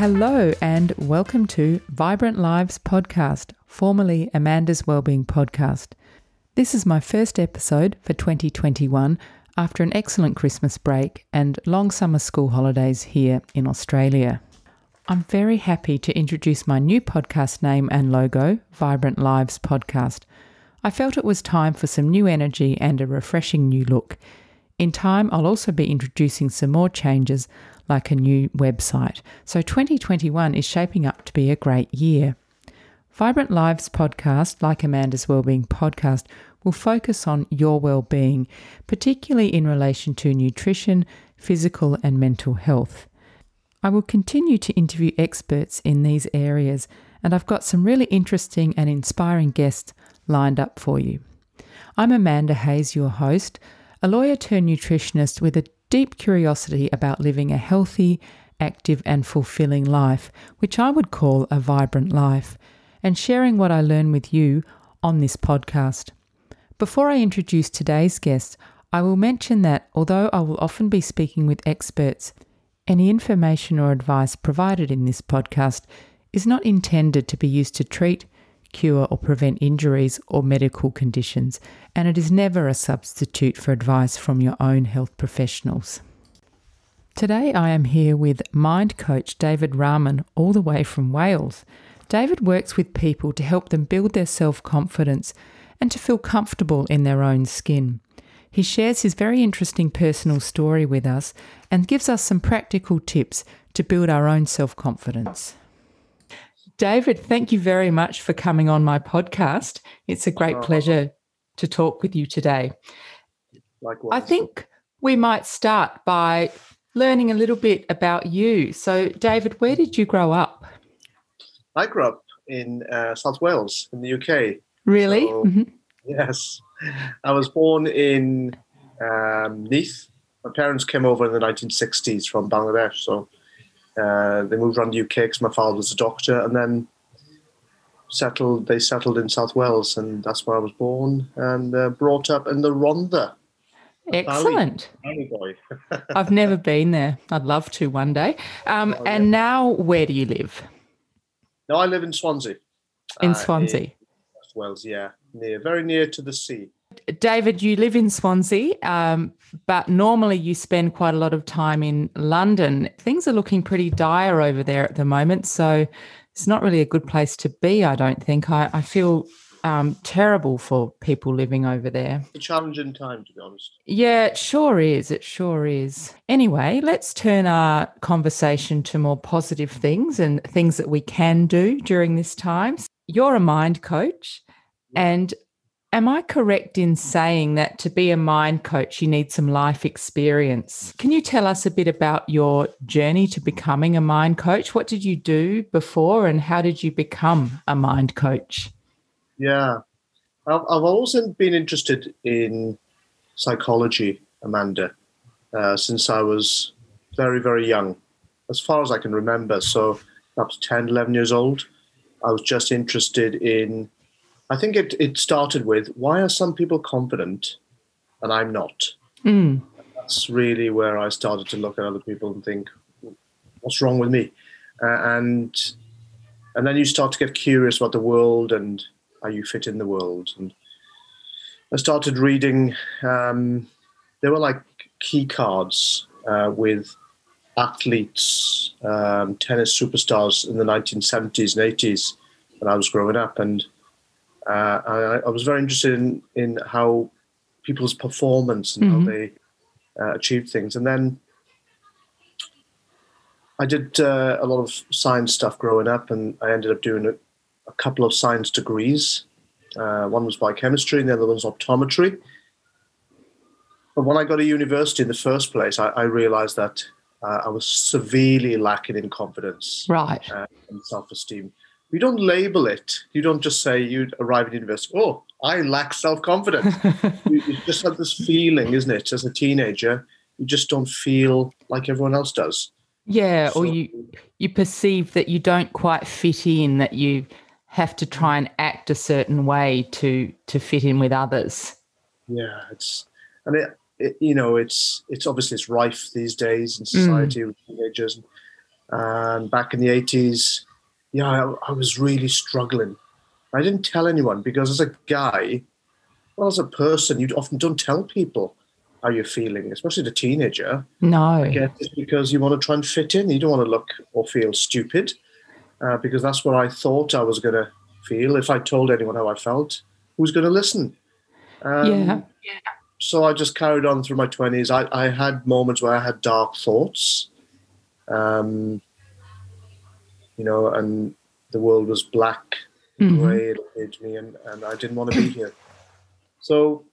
Hello, and welcome to Vibrant Lives Podcast, formerly Amanda's Wellbeing Podcast. This is my first episode for 2021 after an excellent Christmas break and long summer school holidays here in Australia. I'm very happy to introduce my new podcast name and logo, Vibrant Lives Podcast. I felt it was time for some new energy and a refreshing new look. In time, I'll also be introducing some more changes like a new website. So 2021 is shaping up to be a great year. Vibrant Lives podcast, like Amanda's Wellbeing podcast, will focus on your well-being, particularly in relation to nutrition, physical and mental health. I will continue to interview experts in these areas, and I've got some really interesting and inspiring guests lined up for you. I'm Amanda Hayes, your host, a lawyer turned nutritionist with a deep curiosity about living a healthy, active, and fulfilling life, which I would call a vibrant life, and sharing what I learn with you on this podcast. Before I introduce today's guest, I will mention that although I will often be speaking with experts, any information or advice provided in this podcast is not intended to be used to treat, cure, or prevent injuries or medical conditions, and it is never a substitute for advice from your own health professionals. Today, I am here with mind coach David Rahman, all the way from Wales. David works with people to help them build their self confidence and to feel comfortable in their own skin. He shares his very interesting personal story with us and gives us some practical tips to build our own self confidence. David, thank you very much for coming on my podcast. It's a great pleasure to talk with you today. Likewise. I think we might start by learning a little bit about you. So, David, where did you grow up? I grew up in uh, South Wales in the UK. Really? So- Mhm. Yes. I was born in um, Neath. My parents came over in the 1960s from Bangladesh. So uh, they moved around the UK because my father was a doctor and then settled. They settled in South Wales and that's where I was born and uh, brought up in the Rhondda. Excellent. Valley boy. I've never been there. I'd love to one day. Um, Oh, and now, where do you live? no, I live in Swansea. In uh, Swansea. West Wales, yeah. Near, very near to the sea. David, you live in Swansea, um, but normally you spend quite a lot of time in London. Things are looking pretty dire over there at the moment. So it's not really a good place to be, I don't think. I, I feel um, terrible for people living over there. It's a challenging time, to be honest. Yeah, it sure is. It sure is. Anyway, let's turn our conversation to more positive things and things that we can do during this time. You're a mind coach. And am I correct in saying that to be a mind coach, you need some life experience? Can you tell us a bit about your journey to becoming a mind coach? What did you do before and how did you become a mind coach? Yeah. I've, always been interested in psychology, Amanda, uh, since I was very, very young, as far as I can remember. So perhaps 10, 11 years old. I was just interested in, I think it, it started with why are some people confident and I'm not? Mm, That's really where I started to look at other people and think, what's wrong with me? Uh, and and then you start to get curious about the world and how you fit in the world. And I started reading. Um, there were like key cards uh, with athletes, um, tennis superstars in the 1970s and 80s when I was growing up, and uh, I, I was very interested in in how people's performance and Mhm. how they uh, achieved things. And then I did uh, a lot of science stuff growing up, and I ended up doing a, a couple of science degrees. Uh, one was biochemistry, and the other one was optometry. But when I got to university in the first place, I, I realized that uh, I was severely lacking in confidence right. uh, and self-esteem. You don't label it. You don't just say you arrive at university. Oh, I lack self-confidence. you, you just have this feeling, isn't it? As a teenager, you just don't feel like everyone else does. Yeah, or you you perceive that you don't quite fit in, that you have to try and act a certain way to to fit in with others. Yeah, it's and it, it you know it's it's obviously it's rife these days in mm. society with teenagers. And back in the 80s, yeah, I, I was really struggling. I didn't tell anyone because as a guy, well, as a person, you often don't tell people how you're feeling, especially the teenager. No. It's because you want to try and fit in. You don't want to look or feel stupid uh, because that's what I thought I was going to feel. If I told anyone how I felt, who's going to listen? Um, yeah. So I just carried on through my 20s. I, I had moments where I had dark thoughts, um, you know, and the world was black, Mhm. grey, it me, and, and I didn't want to be here. So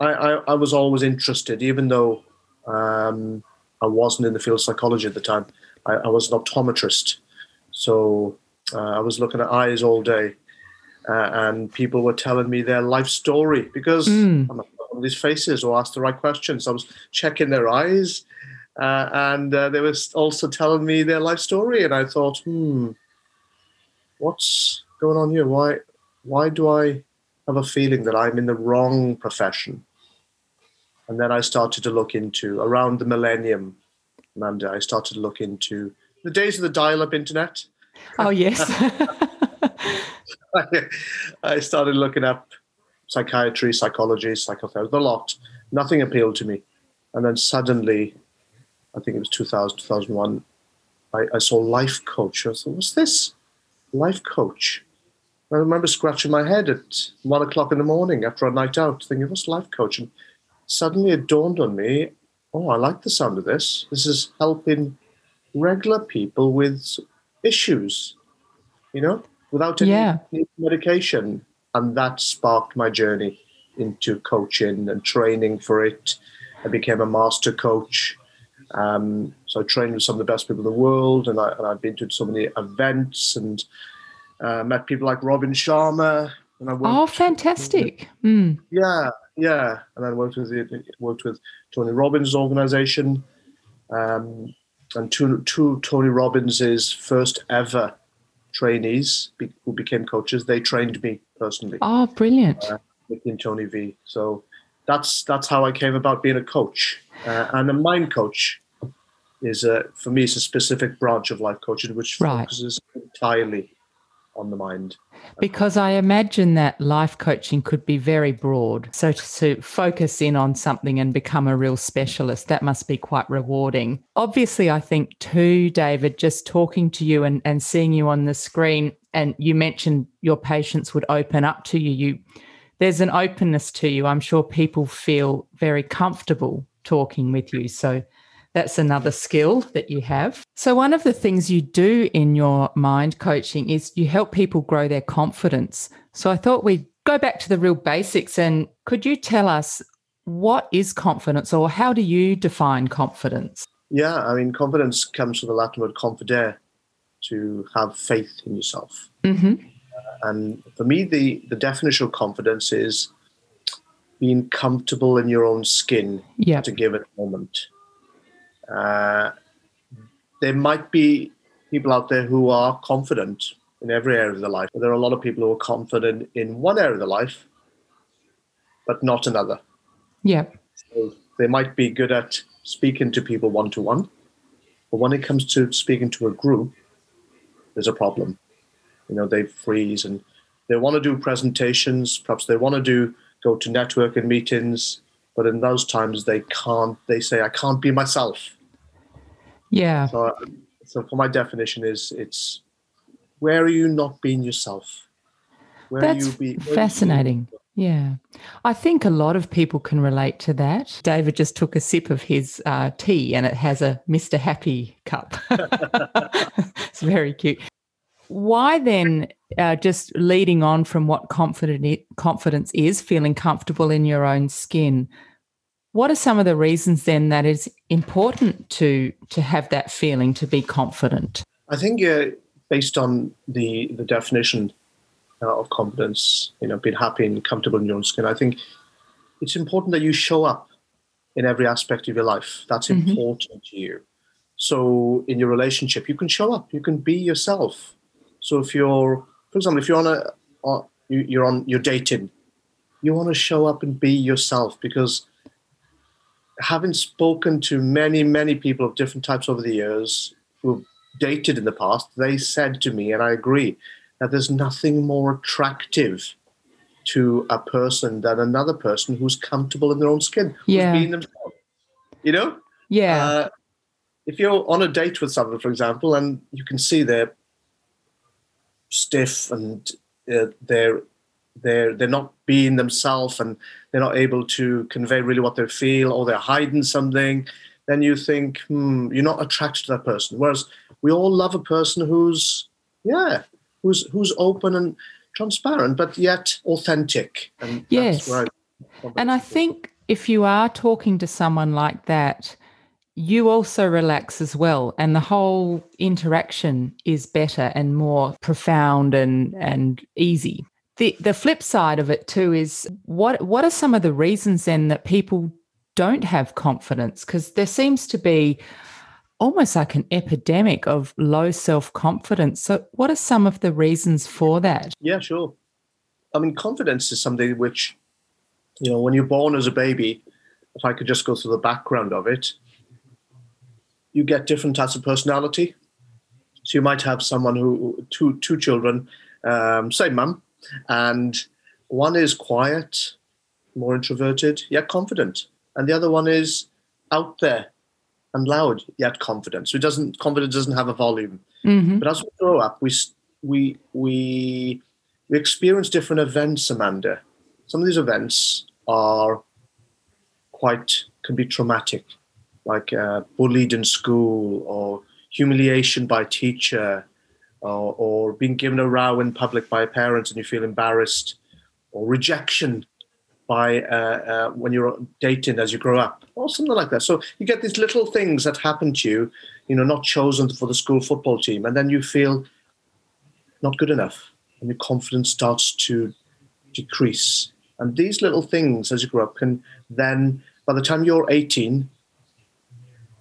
I, I, I was always interested, even though um, I wasn't in the field of psychology at the time. I, I was an optometrist. So uh, I was looking at eyes all day. Uh, and people were telling me their life story because Mm. I'm these faces or asked the right questions. I was checking their eyes, uh, and uh, they were also telling me their life story. And I thought, hmm, what's going on here? Why, why do I have a feeling that I'm in the wrong profession? And then I started to look into around the millennium, Amanda. I started to look into the days of the dial-up internet. Oh, yes. I started looking up psychiatry, psychology, psychotherapy, a lot. Nothing appealed to me. And then suddenly, I think it was 2000, 2001, I, I saw life coach. I thought, what's this? Life coach. I remember scratching my head at one o'clock in the morning after a night out, thinking, what's life coach? And suddenly it dawned on me, oh, I like the sound of this. This is helping regular people with issues, you know, without any Yeah. medication. And that sparked my journey into coaching and training for it. I became a master coach. Um, so I trained with some of the best people in the world, and, I, and I've been to so many events and uh, met people like Robin Sharma. And I worked oh, fantastic. Mm. yeah, yeah. And I worked with the, worked with Tony Robbins' organization, um, and two two Tony Robbins' first ever trainees be, who became coaches. They trained me personally, Oh, brilliant. And Tony V. So that's that's how I came about being a coach uh, and a mind coach. Is a, for me, it's a specific branch of life coaching which Right. focuses entirely on the mind. Because I imagine that life coaching could be very broad. So to, to focus in on something and become a real specialist, that must be quite rewarding. Obviously, I think too, David, just talking to you and, and seeing you on the screen, and you mentioned your patients would open up to you. You there's an openness to you. I'm sure people feel very comfortable talking with you. So that's another skill that you have. So, one of the things you do in your mind coaching is you help people grow their confidence. So, I thought we'd go back to the real basics and could you tell us what is confidence or how do you define confidence? Yeah, I mean, confidence comes from the Latin word confidere, to have faith in yourself. hmm And for me, the, the definition of confidence is being comfortable in your own skin Yeah. at a given moment. Uh, there might be people out there who are confident in every area of their life. But there are a lot of people who are confident in one area of their life, but not another. Yeah. So they might be good at speaking to people one to one, but when it comes to speaking to a group, there's a problem. You know, they freeze and they want to do presentations, perhaps they want to do go to networking meetings, but in those times they can't. They say, "I can't be myself." Yeah. So, so for my definition is it's where are you not being yourself? Where That's are you be, are you fascinating. Yeah. I think a lot of people can relate to that. David just took a sip of his uh, tea and it has a Mr. Happy cup. it's very cute. Why then, uh, just leading on from what confident confidence is, feeling comfortable in your own skin, what are some of the reasons then that it's important to to have that feeling to be confident? I think uh, based on the the definition uh, of confidence, you know, being happy and comfortable in your own skin, I think it's important that you show up in every aspect of your life. That's Mhm. important to you. So in your relationship, you can show up. You can be yourself. So if you're, for example, if you're on a, on, you're on, you're dating, you want to show up and be yourself because having spoken to many, many people of different types over the years, who've dated in the past, they said to me, and I agree, that there's nothing more attractive to a person than another person who's comfortable in their own skin, Yeah. who's being themselves. You know? Yeah. Uh, if you're on a date with someone, for example, and you can see they're stiff and uh, they're they're they're not being themselves and they're not able to convey really what they feel or they're hiding something, then you think, hmm, you're not attracted to that person. Whereas we all love a person who's yeah, who's who's open and transparent, but yet authentic. And Yes. that's where I, And I think if you are talking to someone like that, you also relax as well. And the whole interaction is better and more profound and, and easy. The, the flip side of it too is what what are some of the reasons then that people don't have confidence? Because there seems to be almost like an epidemic of low self-confidence. So what are some of the reasons for that? Yeah, sure. I mean, confidence is something which, you know, when you're born as a baby, if I could just go through the background of it, you get different types of personality. So you might have someone who two two children, um, same mum, and one is quiet, more introverted, yet confident, and the other one is out there and loud, yet confident. So it doesn't confidence doesn't have a volume. hmm But as we grow up, we we we we experience different events, Amanda. Some of these events are quite can be traumatic, like uh, bullied in school or humiliation by teacher, or, or being given a row in public by parents and you feel embarrassed, or rejection by uh, uh, when you're dating as you grow up, or something like that. So you get these little things that happen to you, you know, not chosen for the school football team, and then you feel not good enough, and your confidence starts to decrease. And these little things, as you grow up, can then, by the time you're 18,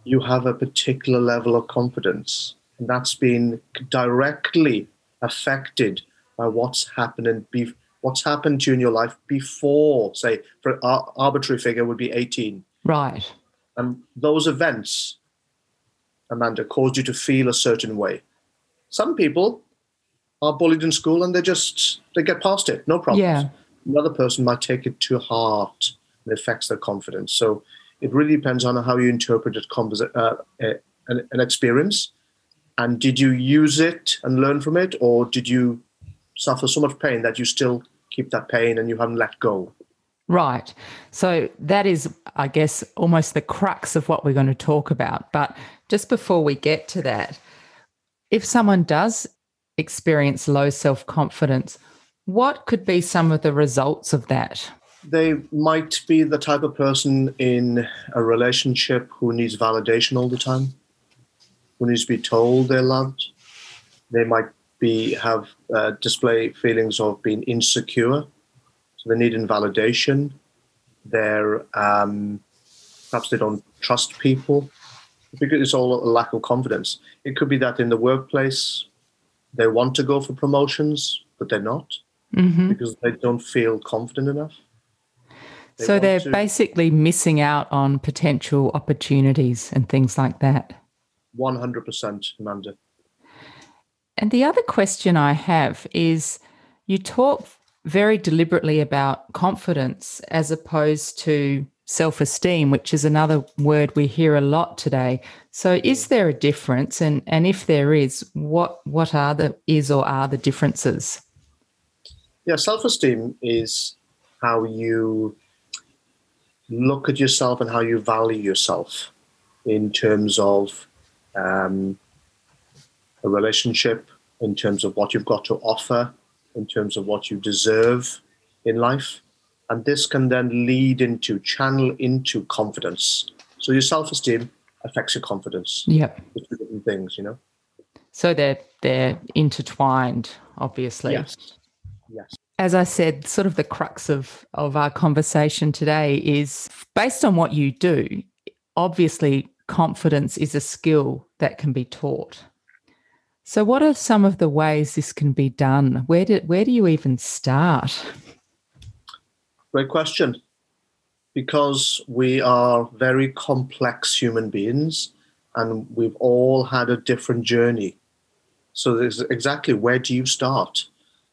you have a particular level of confidence, and that's been directly affected by what's happening. Be- what's happened to you in your life before, say, for an ar- arbitrary figure would be 18. Right. And those events, Amanda, caused you to feel a certain way. Some people are bullied in school and they just they get past it, no problem. Yeah. Another person might take it to heart and it affects their confidence. So it really depends on how you interpreted compos- uh, uh, an, an experience. And did you use it and learn from it, or did you suffer so much pain that you still keep that pain and you haven't let go? Right. So that is, I guess, almost the crux of what we're going to talk about. But just before we get to that, if someone does experience low self confidence, what could be some of the results of that? They might be the type of person in a relationship who needs validation all the time, who needs to be told they're loved. They might be have uh, display feelings of being insecure, so they need invalidation. They're um, perhaps they don't trust people because it's all a lack of confidence. It could be that in the workplace they want to go for promotions, but they're not hmm because they don't feel confident enough. They So they're to- basically missing out on potential opportunities and things like that. 100%, Amanda. And the other question I have is you talk very deliberately about confidence as opposed to self esteem, which is another word we hear a lot today. So is mm. there a difference? And, and if there is, what, what are the is or are the differences? Yeah, self esteem is how you look at yourself and how you value yourself in terms of um, a relationship, in terms of what you've got to offer, in terms of what you deserve in life. And this can then lead into, channel into confidence. So your self esteem affects your confidence. Yep. The two different things, you know? So they're they're intertwined, obviously. Yes. Yes. As I said, sort of the crux of, of our conversation today is based on what you do, obviously, confidence is a skill that can be taught. So, what are some of the ways this can be done? Where do, where do you even start? Great question. Because we are very complex human beings and we've all had a different journey. So exactly where do you start?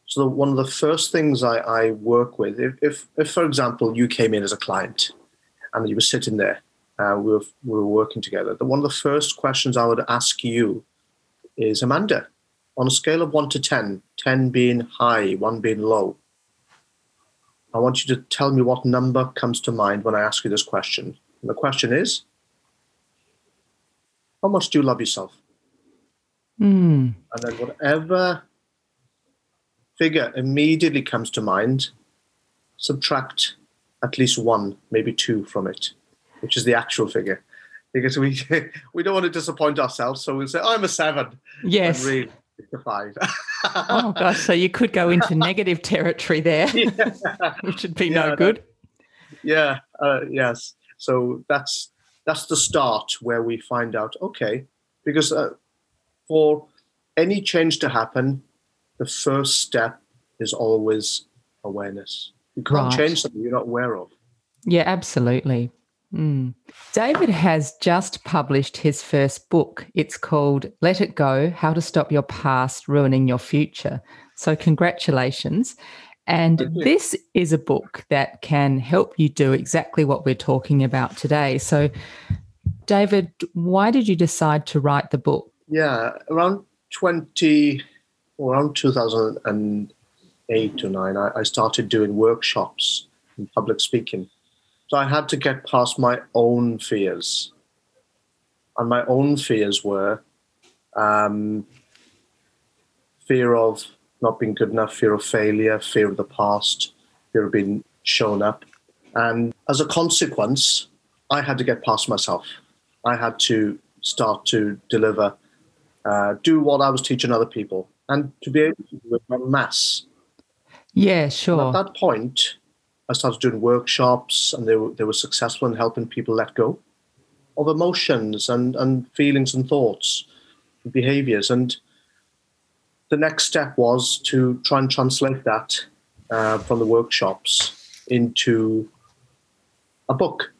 So one of the first things I, I work with, if, if, if, for example, you came in as a client and you were sitting there, uh, we, were, we were working together, the, one of the first questions I would ask you is, Amanda, on a scale of 1 to 10, 10 being high, 1 being low, I want you to tell me what number comes to mind when I ask you this question. And the question is, how much do you love yourself? Mm. And then whatever figure immediately comes to mind, subtract at least one, maybe two from it, which is the actual figure. Because we we don't want to disappoint ourselves, so we'll say, oh, "I'm a seven. Yes, really, it's a five. oh gosh, so you could go into negative territory there, yeah. which would be yeah, no good. yeah. Uh, yes. So that's that's the start where we find out. Okay, because uh, for any change to happen, the first step is always awareness. You can't right. change something you're not aware of. Yeah, absolutely. Mm. David has just published his first book. It's called Let It Go How to Stop Your Past Ruining Your Future. So, congratulations. And this is a book that can help you do exactly what we're talking about today. So, David, why did you decide to write the book? Yeah, around 20, around 2008 or 9, I, I started doing workshops in public speaking. So I had to get past my own fears. And my own fears were um, fear of not being good enough, fear of failure, fear of the past, fear of being shown up. And as a consequence, I had to get past myself. I had to start to deliver uh, do what I was teaching other people, and to be able to do it en masse. Yeah, sure. And at that point, I started doing workshops, and they were, they were successful in helping people let go of emotions and, and feelings and thoughts and behaviors. And the next step was to try and translate that uh, from the workshops into a book.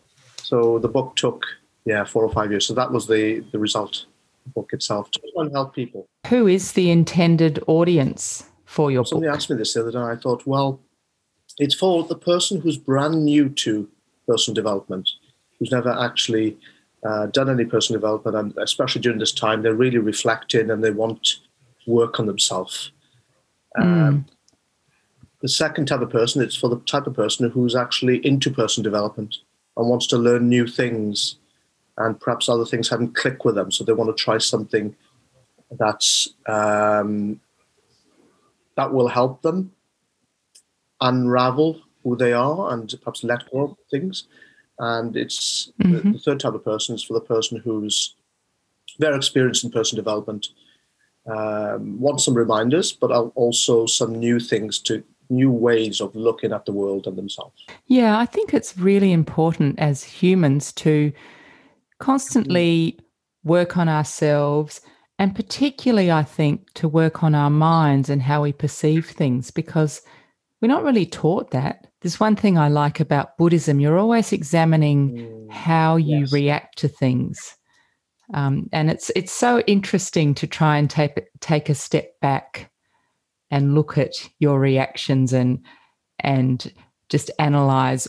So the book took, yeah, four or five years. So that was the, the result book itself to help people. Who is the intended audience for your Somebody book? Somebody asked me this the other day. I thought, well, it's for the person who's brand new to personal development, who's never actually uh, done any personal development, and especially during this time, they're really reflecting and they want to work on themselves. Mm. Um, the second type of person, it's for the type of person who's actually into personal development and wants to learn new things and perhaps other things haven't clicked with them, so they want to try something that's um, that will help them unravel who they are and perhaps let go of things. And it's mm-hmm. the, the, third type of person is for the person who's very experienced in personal development, um, wants some reminders, but also some new things to new ways of looking at the world and themselves. Yeah, I think it's really important as humans to constantly work on ourselves and particularly i think to work on our minds and how we perceive things because we're not really taught that. There's one thing i like about buddhism you're always examining mm, how you yes. react to things. Um, and it's it's so interesting to try and take take a step back and look at your reactions and and just analyze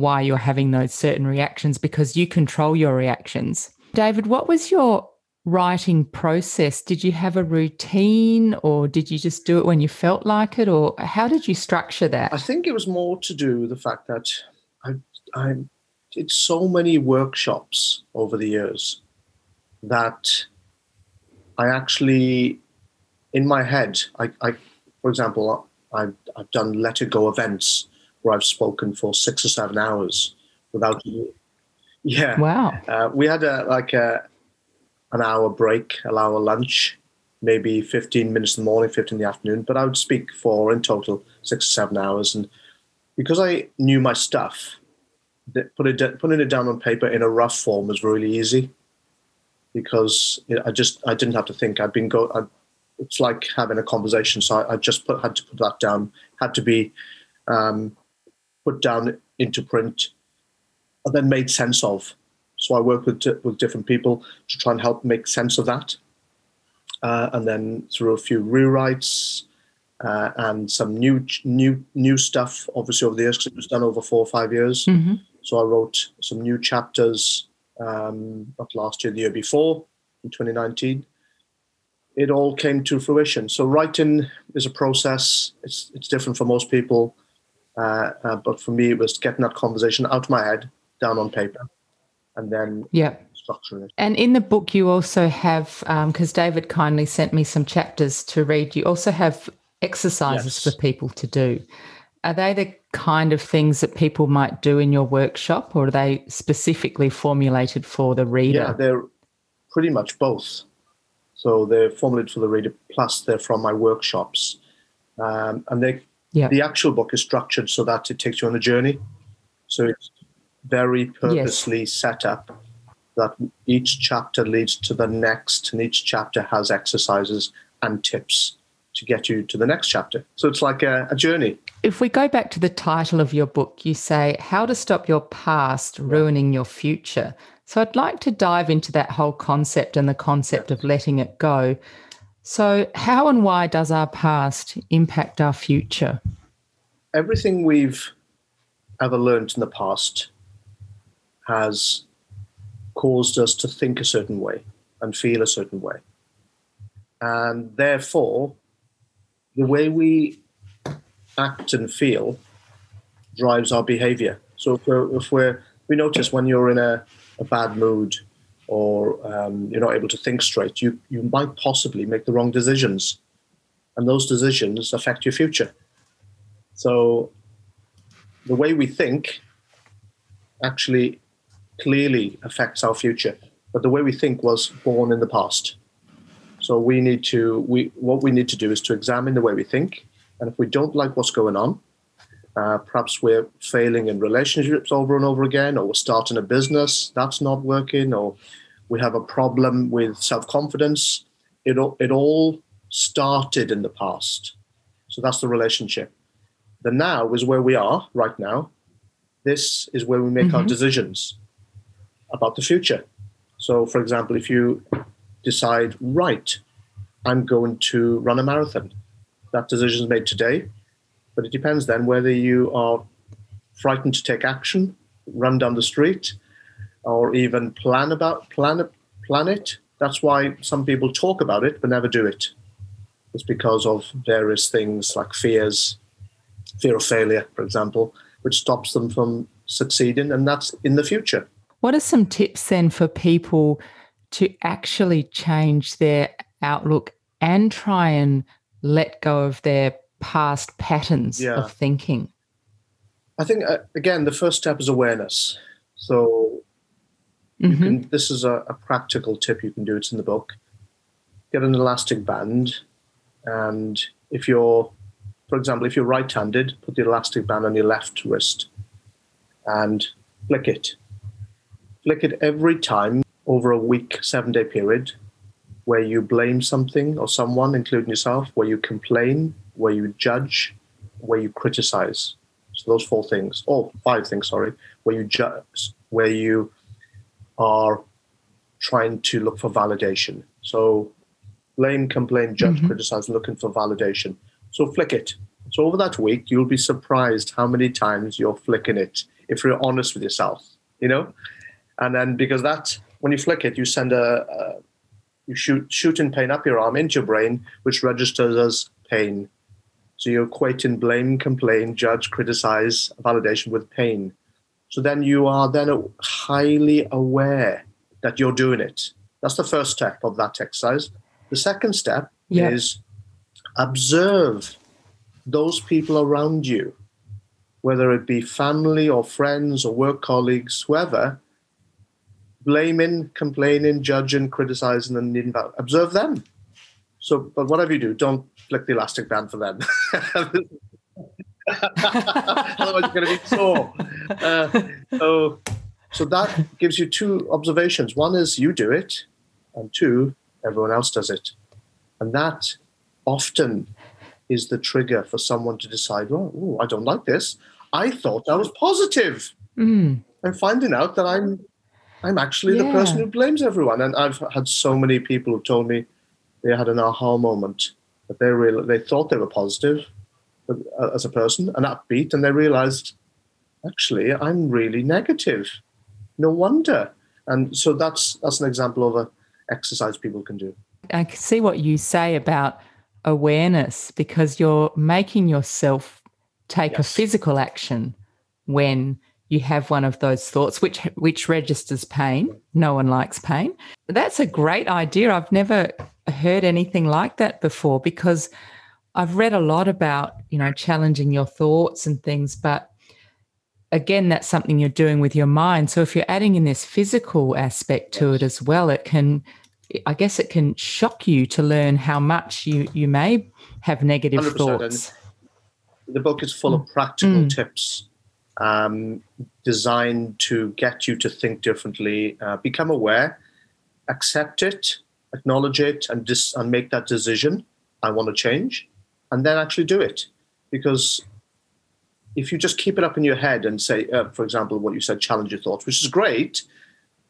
why you're having those certain reactions because you control your reactions. David, what was your writing process? Did you have a routine or did you just do it when you felt like it or how did you structure that? I think it was more to do with the fact that I, I did so many workshops over the years that I actually, in my head, I, I for example, I've, I've done let it go events where I've spoken for six or seven hours without. Yeah. Wow. Uh, we had a like a an hour break, an hour lunch, maybe 15 minutes in the morning, 15 in the afternoon. But I would speak for in total six or seven hours, and because I knew my stuff, put it putting it down on paper in a rough form was really easy because I just I didn't have to think. I'd been go. I, it's like having a conversation, so I, I, just put had to put that down. Had to be um, put down into print, and then made sense of So I work with with different people to try and help make sense of that, uh, and then through a few rewrites uh, and some new new new stuff. Obviously, over the years, because it was done over four or five years. Mm-hmm. So I wrote some new chapters um, not last year, the year before, in 2019. It all came to fruition. So writing is a process. It's it's different for most people, uh, uh, but for me, it was getting that conversation out of my head down on paper, and then yeah. structuring it. And in the book, you also have, because um, David kindly sent me some chapters to read, you also have exercises yes. for people to do. Are they the kind of things that people might do in your workshop, or are they specifically formulated for the reader? Yeah, they're pretty much both. So they're formulated for the reader, plus they're from my workshops. Um, and they, yeah. the actual book is structured so that it takes you on a journey. So it's very purposely yes. set up that each chapter leads to the next, and each chapter has exercises and tips to get you to the next chapter. So it's like a, a, journey. If we go back to the title of your book, you say, How to Stop Your Past Ruining Your Future. So I'd like to dive into that whole concept and the concept of letting it go. So, how and why does our past impact our future? Everything we've ever learned in the past has caused us to think a certain way and feel a certain way. And therefore, the way we act and feel drives our behavior. So if we're, if we're we notice when you're in a, a bad mood or um, you're not able to think straight, you, you might possibly make the wrong decisions. And those decisions affect your future. So the way we think actually clearly affects our future. But the way we think was born in the past. So we need to we what we need to do is to examine the way we think, and if we don't like what's going on, uh, perhaps we're failing in relationships over and over again, or we're starting a business that's not working, or we have a problem with self confidence. It it all started in the past, so that's the relationship. The now is where we are right now. This is where we make mm-hmm. our decisions about the future. So, for example, if you decide, right, I'm going to run a marathon, that decision is made today. But it depends then whether you are frightened to take action, run down the street, or even plan about plan plan it. That's why some people talk about it but never do it. It's because of various things like fears, fear of failure, for example, which stops them from succeeding, and that's in the future. What are some tips then for people to actually change their outlook and try and let go of their past patterns yeah. of thinking? I think, uh, again, the first step is awareness. So, mm-hmm. can, this is a, a, practical tip you can do. It's in the book. Get an elastic band, and if you're, for example, if you're right handed, put the elastic band on your left wrist and flick it flick it every time over a week, seven day period where you blame something or someone, including yourself, where you complain, where you judge, where you criticize. So those four things, or oh, five things, sorry, where you judge, where you are trying to look for validation. So blame, complain, judge, mm-hmm. criticize, looking for validation. So flick it. So over that week, you'll be surprised how many times you're flicking it if you're honest with yourself, you know? and then because that when you flick it, you send a, a you shoot shooting pain up your arm into your brain, which registers as pain. So you're equating blame, complain, judge, criticize, validation with pain. So then you are then highly aware that you're doing it. That's the first step of that exercise. The second step yeah. is observe those people around you, whether it be family or friends or work colleagues, whoever, blaming, complaining, judging, criticizing, and value. Observe them. So, but whatever you do, don't flick the elastic band for them. Otherwise, you're going to be sore. Uh, so, so that gives you two observations. One is you do it, and two, everyone else does it. And that often is the trigger for someone to decide, well, ooh, I don't like this. I thought I was positive. Mm. I'm finding out that I'm I'm actually the person who blames everyone. And I've had so many people who told me they had an aha moment that they real they thought they were positive uh, as a person and upbeat, and they realized actually I'm really negative. No wonder. And so that's that's an example of a exercise people can do. I can see what you say about awareness because you're making yourself take a physical action when you have one of those thoughts which which registers pain no one likes pain that's a great idea i've never heard anything like that before because i've read a lot about you know challenging your thoughts and things but again that's something you're doing with your mind. So if you're adding in this physical aspect to it as well it can i guess it can shock you to learn how much you you may have negative 100%, and- thoughts. the book is full of practical Mm. tips um, designed to get you to think differently, uh, become aware, accept it, acknowledge it, and dis- and make that decision. I want to change, and then actually do it. Because if you just keep it up in your head and say, uh, for example, what you said, challenge your thoughts, which is great,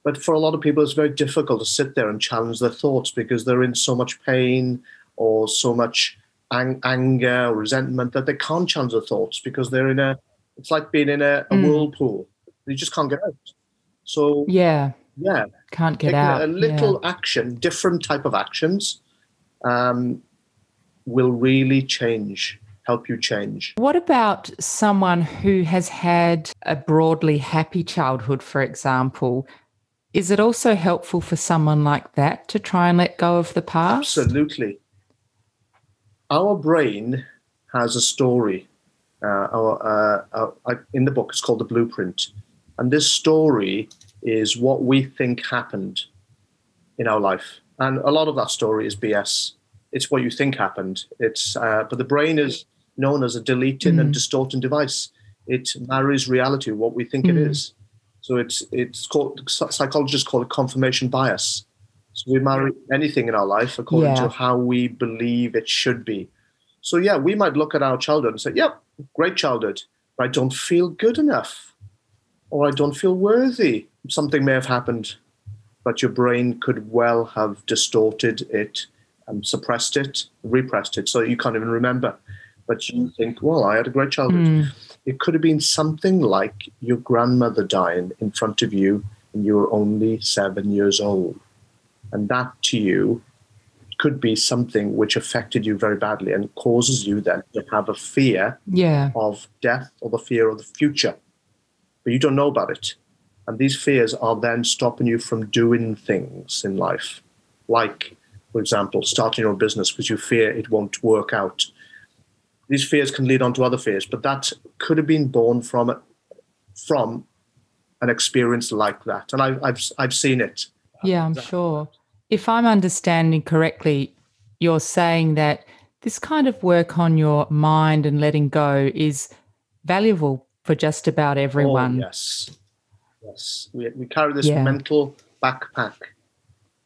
but for a lot of people, it's very difficult to sit there and challenge their thoughts because they're in so much pain or so much ang- anger or resentment that they can't challenge their thoughts because they're in a it's like being in a, a Mm. whirlpool you just can't get out so yeah yeah can't get out a yeah. little action different type of actions um, will really change help you change What about someone who has had a broadly happy childhood, for example? Is it also helpful for someone like that to try and let go of the past? Absolutely. Our brain has a story. Uh, our, uh, uh, in the book, it's called The Blueprint. And this story is what we think happened in our life. And a lot of that story is BS. It's what you think happened. It's, uh, but the brain is known as a deleting Mm. and distorting device. It marries reality, what we think it Mm. is. So it's, it's called, psychologists call it confirmation bias. So we marry anything in our life according Yeah. to how we believe it should be. So yeah, we might look at our childhood and say, "Yep, great childhood, but I don't feel good enough, or I don't feel worthy." Something may have happened, but your brain could well have distorted it and suppressed it, repressed it, so you can't even remember. But you think, "Well, I had a great childhood." Mm. It could have been something like your grandmother dying in front of you, and you were only seven years old and that to you could be something which affected you very badly and causes you then to have a fear Yeah. of death or the fear of the future but you don't know about it and these fears are then stopping you from doing things in life like for example starting your own business because you fear it won't work out these fears can lead on to other fears but that could have been born from from an experience like that and I've, I've, I've seen it Yeah, I'm sure. If I'm understanding correctly, you're saying that this kind of work on your mind and letting go is valuable for just about oh, everyone. Oh, yes. Yes. We, we carry this Yeah. mental backpack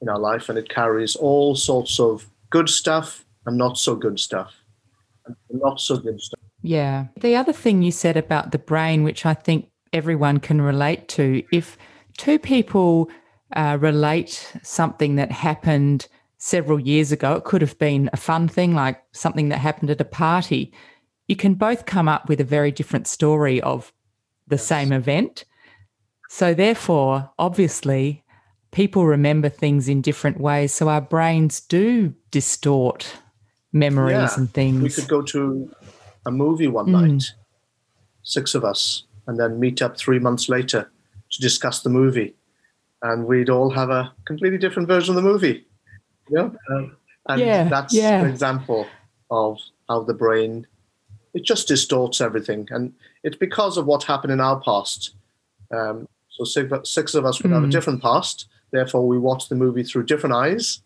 in our life, and it carries all sorts of good stuff and not so good stuff. And not so good stuff. Yeah. The other thing you said about the brain, which I think everyone can relate to, if two people uh, relate something that happened several years ago, it could have been a fun thing like something that happened at a party, you can both come up with a very different story of the same event. So, therefore, obviously, people remember things in different ways. So, our brains do distort memories Yeah, and things. We could go to a movie one Mm. night, six of us, and then meet up three months later to discuss the movie. And we'd all have a completely different version of the movie. You know? Um, and Yeah, that's yeah. an example of how the brain it just distorts everything. And it's because of what happened in our past. Um, so six, six of us would have a Mm. different past. Therefore, we watch the movie through different eyes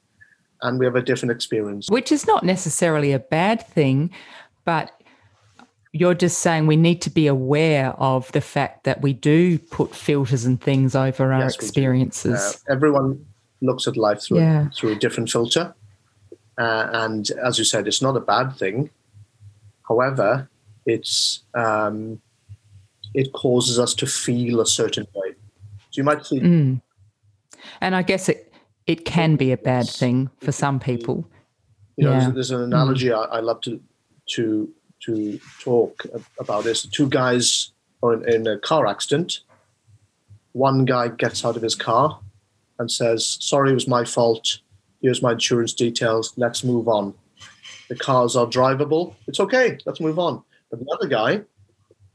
and we have a different experience. which is not necessarily a bad thing, but you're just saying we need to be aware of the fact that we do put filters and things over our Yes, experiences. Uh, everyone looks at life through Yeah. through a different filter, uh, and as you said, it's not a bad thing. However, it's um, it causes us to feel a certain way. So you might see Mm, And I guess it it can be a bad thing for some people. You know, Yeah. there's, there's an analogy I, I love to to to talk about this. Two guys are in, in a car accident. One guy gets out of his car and says, "Sorry, it was my fault. Here's my insurance details. Let's move on. The cars are drivable. It's okay. Let's move on." But the other guy,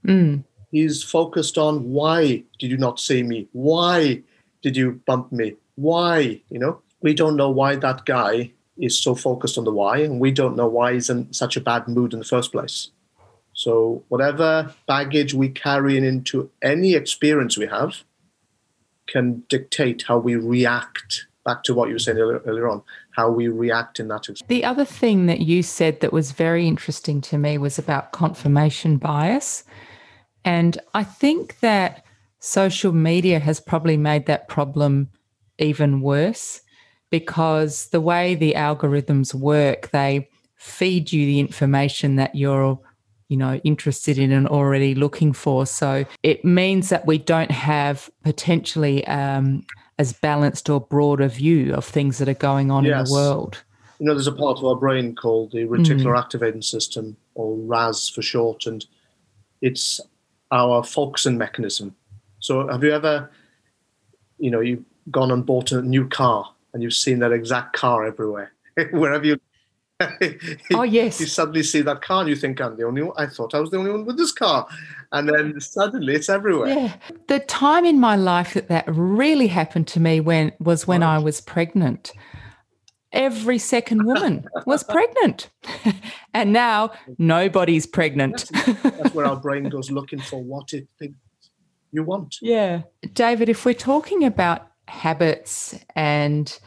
Mm. He's focused on why did you not see me? Why did you bump me? Why? You know, we don't know why that guy is so focused on the why, and we don't know why he's in such a bad mood in the first place. So, whatever baggage we carry into any experience we have can dictate how we react. Back to what you were saying earlier, on, how we react in that experience. The other thing that you said that was very interesting to me was about confirmation bias. And I think that social media has probably made that problem even worse because the way the algorithms work, they feed you the information that you're you know interested in and already looking for. So it means that we don't have potentially um, as balanced or broader view of things that are going on in the world. You know, there's a part of our brain called the reticular activating system, or RAS for short, and it's our focusing mechanism. So, have you ever, you know, you've gone and bought a new car and you've seen that exact car everywhere, wherever you. Oh, yes. You suddenly see that car and you think, I'm the only one. I thought I was the only one with this car. And then suddenly it's everywhere. Yeah. The time in my life that that really happened to me when was when I was pregnant. Every second woman was pregnant. and now nobody's pregnant. That's where our brain goes looking for what it thinks you want. yeah. David, if we're talking about habits and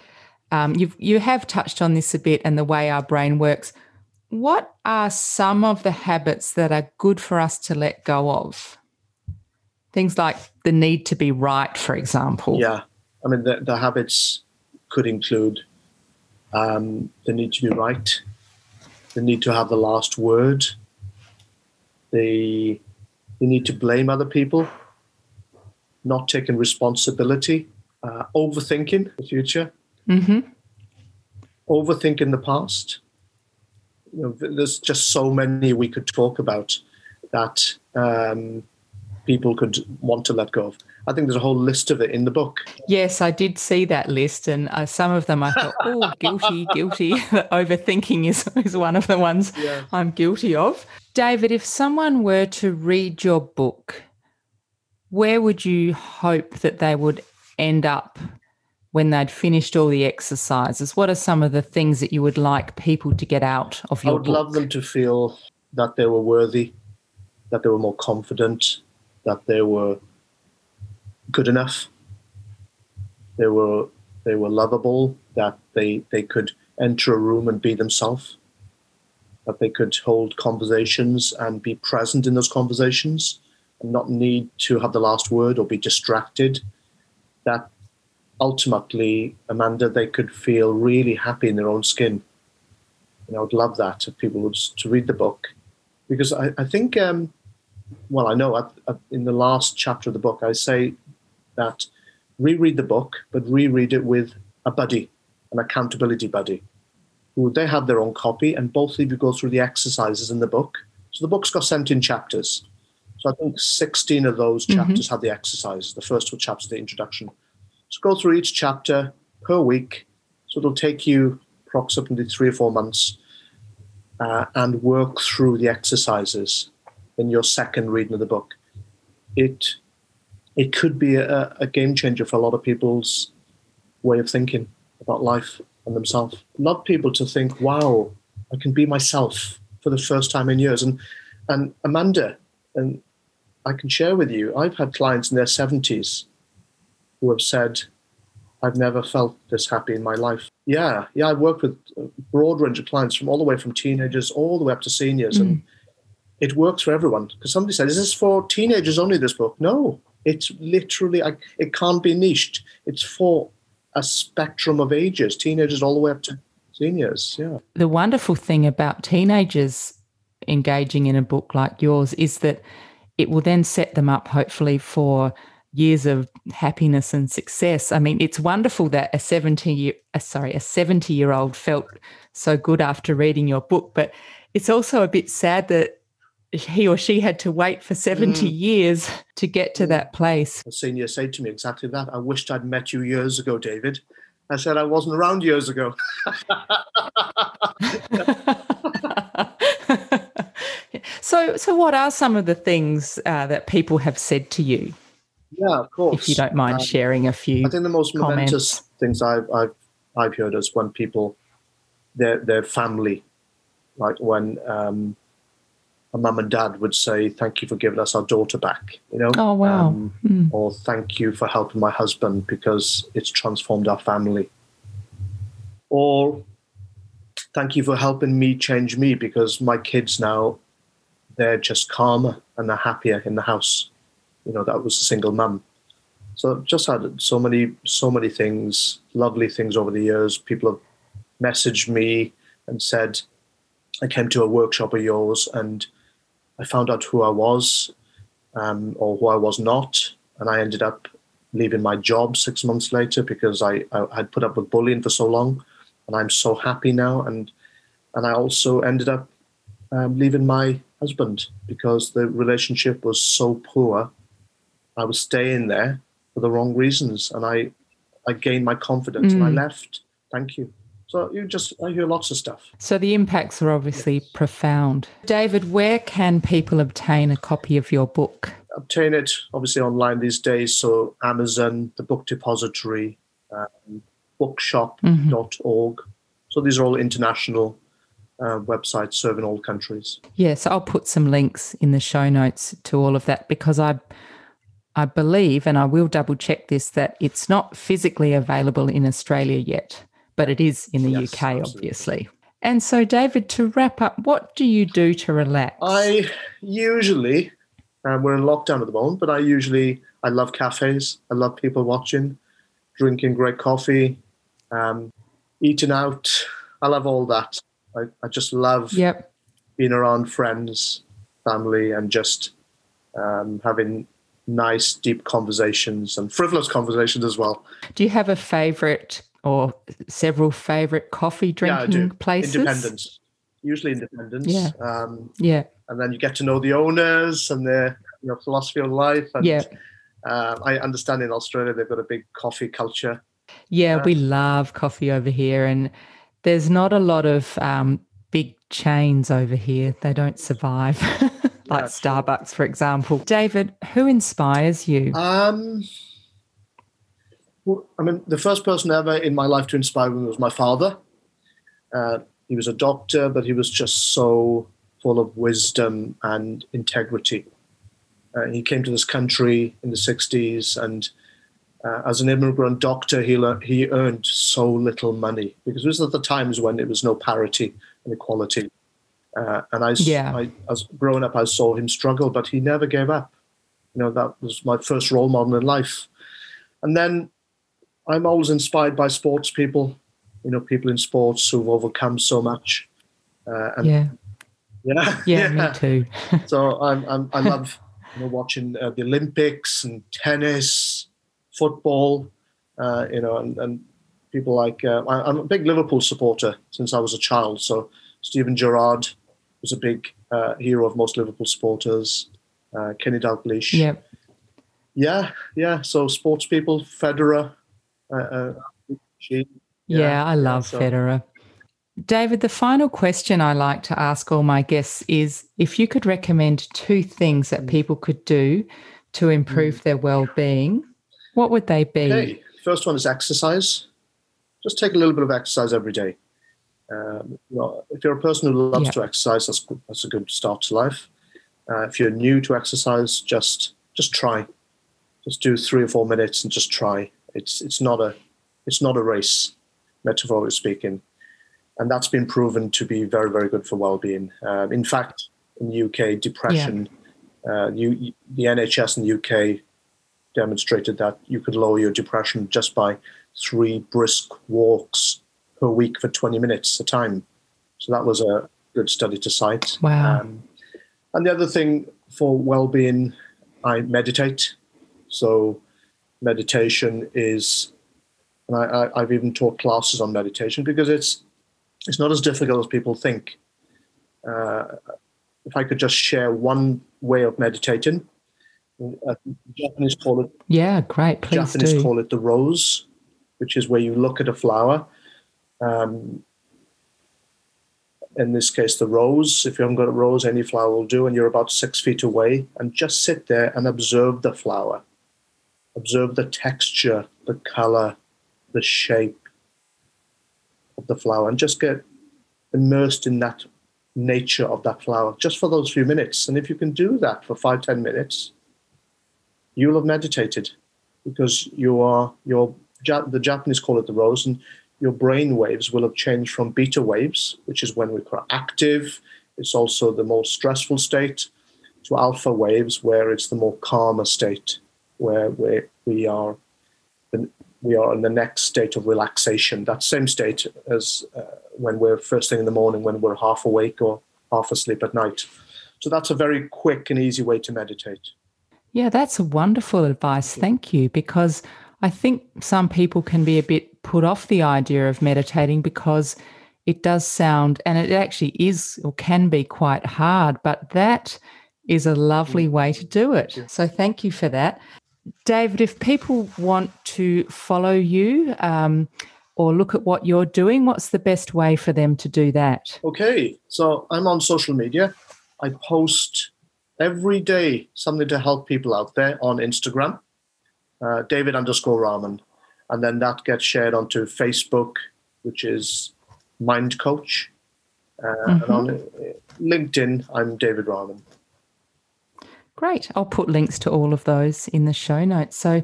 um, you've, you have touched on this a bit and the way our brain works, what are some of the habits that are good for us to let go of? Things like the need to be right, for example. Yeah, I mean the, the habits could include um, the need to be right, they need to have the last word, they, the need to blame other people, not taking responsibility, uh, overthinking the future, hmm overthinking the past. You know, there's just so many we could talk about that um, people could want to let go of. I think there's a whole list of it in the book. Yes, I did see that list, and uh, some of them I thought, oh, guilty, guilty. Overthinking is, is one of the ones Yeah. I'm guilty of. David, if someone were to read your book, where would you hope that they would end up when they'd finished all the exercises? What are some of the things that you would like people to get out of your book? I would book? love them to feel that they were worthy, that they were more confident, that they were good enough, they were they were lovable, that they they could enter a room and be themselves, that they could hold conversations and be present in those conversations and not need to have the last word or be distracted. That ultimately, Amanda, they could feel really happy in their own skin. And I would love that if people would to read the book, because I, I think, um, well, I know at, at, in the last chapter of the book, I say that reread the book, but reread it with a buddy, an accountability buddy, who they have their own copy, and both of you go through the exercises in the book. So the book's got 17 chapters. So I think 16 of those Mhm. chapters have the exercises. The first two chapters, the introduction. So go through each chapter per week. So it'll take you approximately three or four months uh, and work through the exercises in your second reading of the book. It it could be a, a game changer for a lot of people's way of thinking about life and themselves. A lot of people to think, "Wow, I can be myself for the first time in years." And and Amanda, and I can share with you, I've had clients in their seventies who have said, I've never felt this happy in my life. Yeah, yeah, I've worked with a broad range of clients from all the way from teenagers all the way up to seniors, and mm. It works for everyone. Because somebody said, "Is this for teenagers only?" This book? No, it's literally. I, it can't be niched. It's for a spectrum of ages, teenagers all the way up to seniors. Yeah, the wonderful thing about teenagers engaging in a book like yours is that it will then set them up hopefully for years of happiness and success. I mean, it's wonderful that a 70 year, uh, sorry, a 70 year old felt so good after reading your book, but it's also a bit sad that he or she had to wait for 70 mm. years to get to mm. that place. A senior said to me exactly that. I wished I'd met you years ago, David. I said I wasn't around years ago. so, so what are some of the things uh, that people have said to you? Yeah, of course. If you don't mind um, sharing a few. I think the most comments. momentous things I've, I've I've heard is when people, their their family, like when um, a mum and dad would say, "Thank you for giving us our daughter back," you know. Oh wow! Um, mm. Or thank you for helping my husband because it's transformed our family. Or thank you for helping me change me because my kids now, they're just calmer and they're happier in the house. You know, that was a single mum. So I've just had so many, so many things, lovely things over the years. People have messaged me and said, I came to a workshop of yours and I found out who I was um, or who I was not. And I ended up leaving my job six months later because I, I had put up with bullying for so long. And I'm so happy now. And, and I also ended up um, leaving my husband because the relationship was so poor. I was staying there for the wrong reasons. And I, I gained my confidence mm. and I mm. left. Thank you. So you just I hear lots of stuff. So the impacts are obviously yes. profound. David, where can people obtain a copy of your book? Obtain it obviously online these days. So Amazon, the Book Depository, um, bookshop.org. Mm-hmm. So these are all international uh, websites serving all countries. Yes, I'll put some links in the show notes to all of that because I I believe, and I will double check this, that it's not physically available in Australia yet but it is in the yes, UK, absolutely. obviously. And so, David, to wrap up, what do you do to relax? I usually, um, we're in lockdown at the moment, but I usually, I love cafes. I love people watching, drinking great coffee, um, eating out. I love all that. I, I just love yep. being around friends, family, and just um, having nice, deep conversations and frivolous conversations as well. Do you have a favorite or several favorite coffee drinking yeah, places? Independents, usually independents. Yeah. Um, yeah. And then you get to know the owners and their you know, philosophy of life. And, yeah. Uh, I understand in Australia they've got a big coffee culture. Yeah, uh, we love coffee over here, and there's not a lot of um, big chains over here. They don't survive. like yeah, Starbucks, for example. David, who inspires you? Um, I mean, the first person ever in my life to inspire me was my father. Uh, he was a doctor, but he was just so full of wisdom and integrity. Uh, he came to this country in the 60s, and uh, as an immigrant doctor, he, le- he earned so little money because it was at the times when there was no parity and equality. Uh, and I, yeah. I, as growing up, I saw him struggle, but he never gave up. You know, that was my first role model in life. And then I'm always inspired by sports people, you know, people in sports who've overcome so much. Uh, and yeah. Yeah, yeah, yeah, me too. so I'm, I'm, i love you know, watching uh, the Olympics and tennis, football, uh, you know, and, and people like uh, I, am a big Liverpool supporter since I was a child. So Steven Gerrard was a big uh, hero of most Liverpool supporters. Uh, Kenny Dalglish. Yeah. Yeah, yeah. So sports people, Federer, she, yeah, yeah, I love so. Federer. David, the final question I like to ask all my guests is if you could recommend two things that mm. people could do to improve mm. their well-being, what would they be? Okay. First one is exercise. Just take a little bit of exercise every day. Um, you know, if you're a person who loves to exercise, that's, that's a good start to life. Uh, if you're new to exercise, just just try. Just do three or four minutes and just try. It's it's not a it's not a race, metaphorically speaking, and that's been proven to be very very good for well-being. Um, in fact, in the UK, depression, yeah. uh, you, the NHS in the UK demonstrated that you could lower your depression just by three brisk walks per week for 20 minutes at a time. So that was a good study to cite. Wow. Um, and the other thing for well-being, I meditate. So meditation is, and I, I, have even taught classes on meditation because it's it's not as difficult as people think. Uh, if I could just share one way of meditating, uh, Japanese call it yeah, great. Please Japanese do. call it the rose, which is where you look at a flower. Um, in this case, the rose. If you haven't got a rose, any flower will do, and you're about six feet away, and just sit there and observe the flower. Observe the texture, the color, the shape of the flower, and just get immersed in that nature of that flower just for those few minutes. And if you can do that for five, ten minutes, you'll have meditated because you are your the Japanese call it the rose, and your brain waves will have changed from beta waves, which is when we're active. It's also the most stressful state, to alpha waves, where it's the more calmer state, where we we are we are in the next state of relaxation. That same state as uh, when we're first thing in the morning, when we're half awake or half asleep at night. So that's a very quick and easy way to meditate. Yeah, that's a wonderful advice. Thank you. Because I think some people can be a bit put off the idea of meditating because it does sound, and it actually is or can be quite hard, but that is a lovely way to do it. So thank you for that. David, if people want to follow you um, or look at what you're doing, what's the best way for them to do that? Okay, so I'm on social media. I post every day something to help people out there on Instagram uh, David underscore Rahman. And then that gets shared onto Facebook, which is Mind Coach. Uh, mm-hmm. And on uh, LinkedIn, I'm David Rahman. Great. I'll put links to all of those in the show notes. So,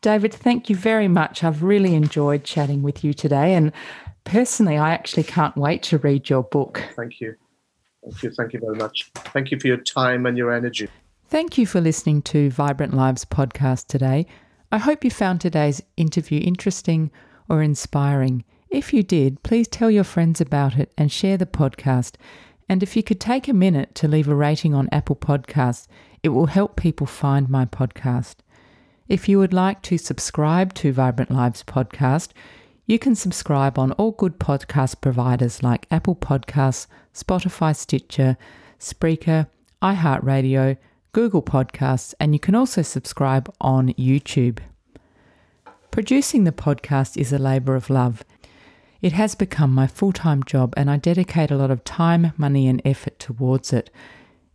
David, thank you very much. I've really enjoyed chatting with you today. And personally, I actually can't wait to read your book. Thank you. Thank you. Thank you very much. Thank you for your time and your energy. Thank you for listening to Vibrant Lives podcast today. I hope you found today's interview interesting or inspiring. If you did, please tell your friends about it and share the podcast. And if you could take a minute to leave a rating on Apple Podcasts, it will help people find my podcast. If you would like to subscribe to Vibrant Lives podcast, you can subscribe on all good podcast providers like Apple Podcasts, Spotify, Stitcher, Spreaker, iHeartRadio, Google Podcasts, and you can also subscribe on YouTube. Producing the podcast is a labour of love. It has become my full time job, and I dedicate a lot of time, money, and effort towards it.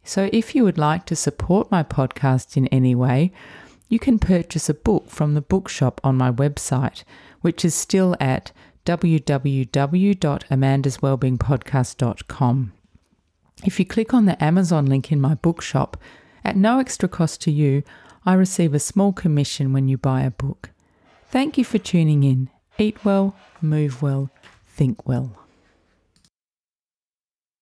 So, if you would like to support my podcast in any way, you can purchase a book from the bookshop on my website, which is still at www.amandaswellbeingpodcast.com. If you click on the Amazon link in my bookshop, at no extra cost to you, I receive a small commission when you buy a book. Thank you for tuning in. Eat well, move well, think well.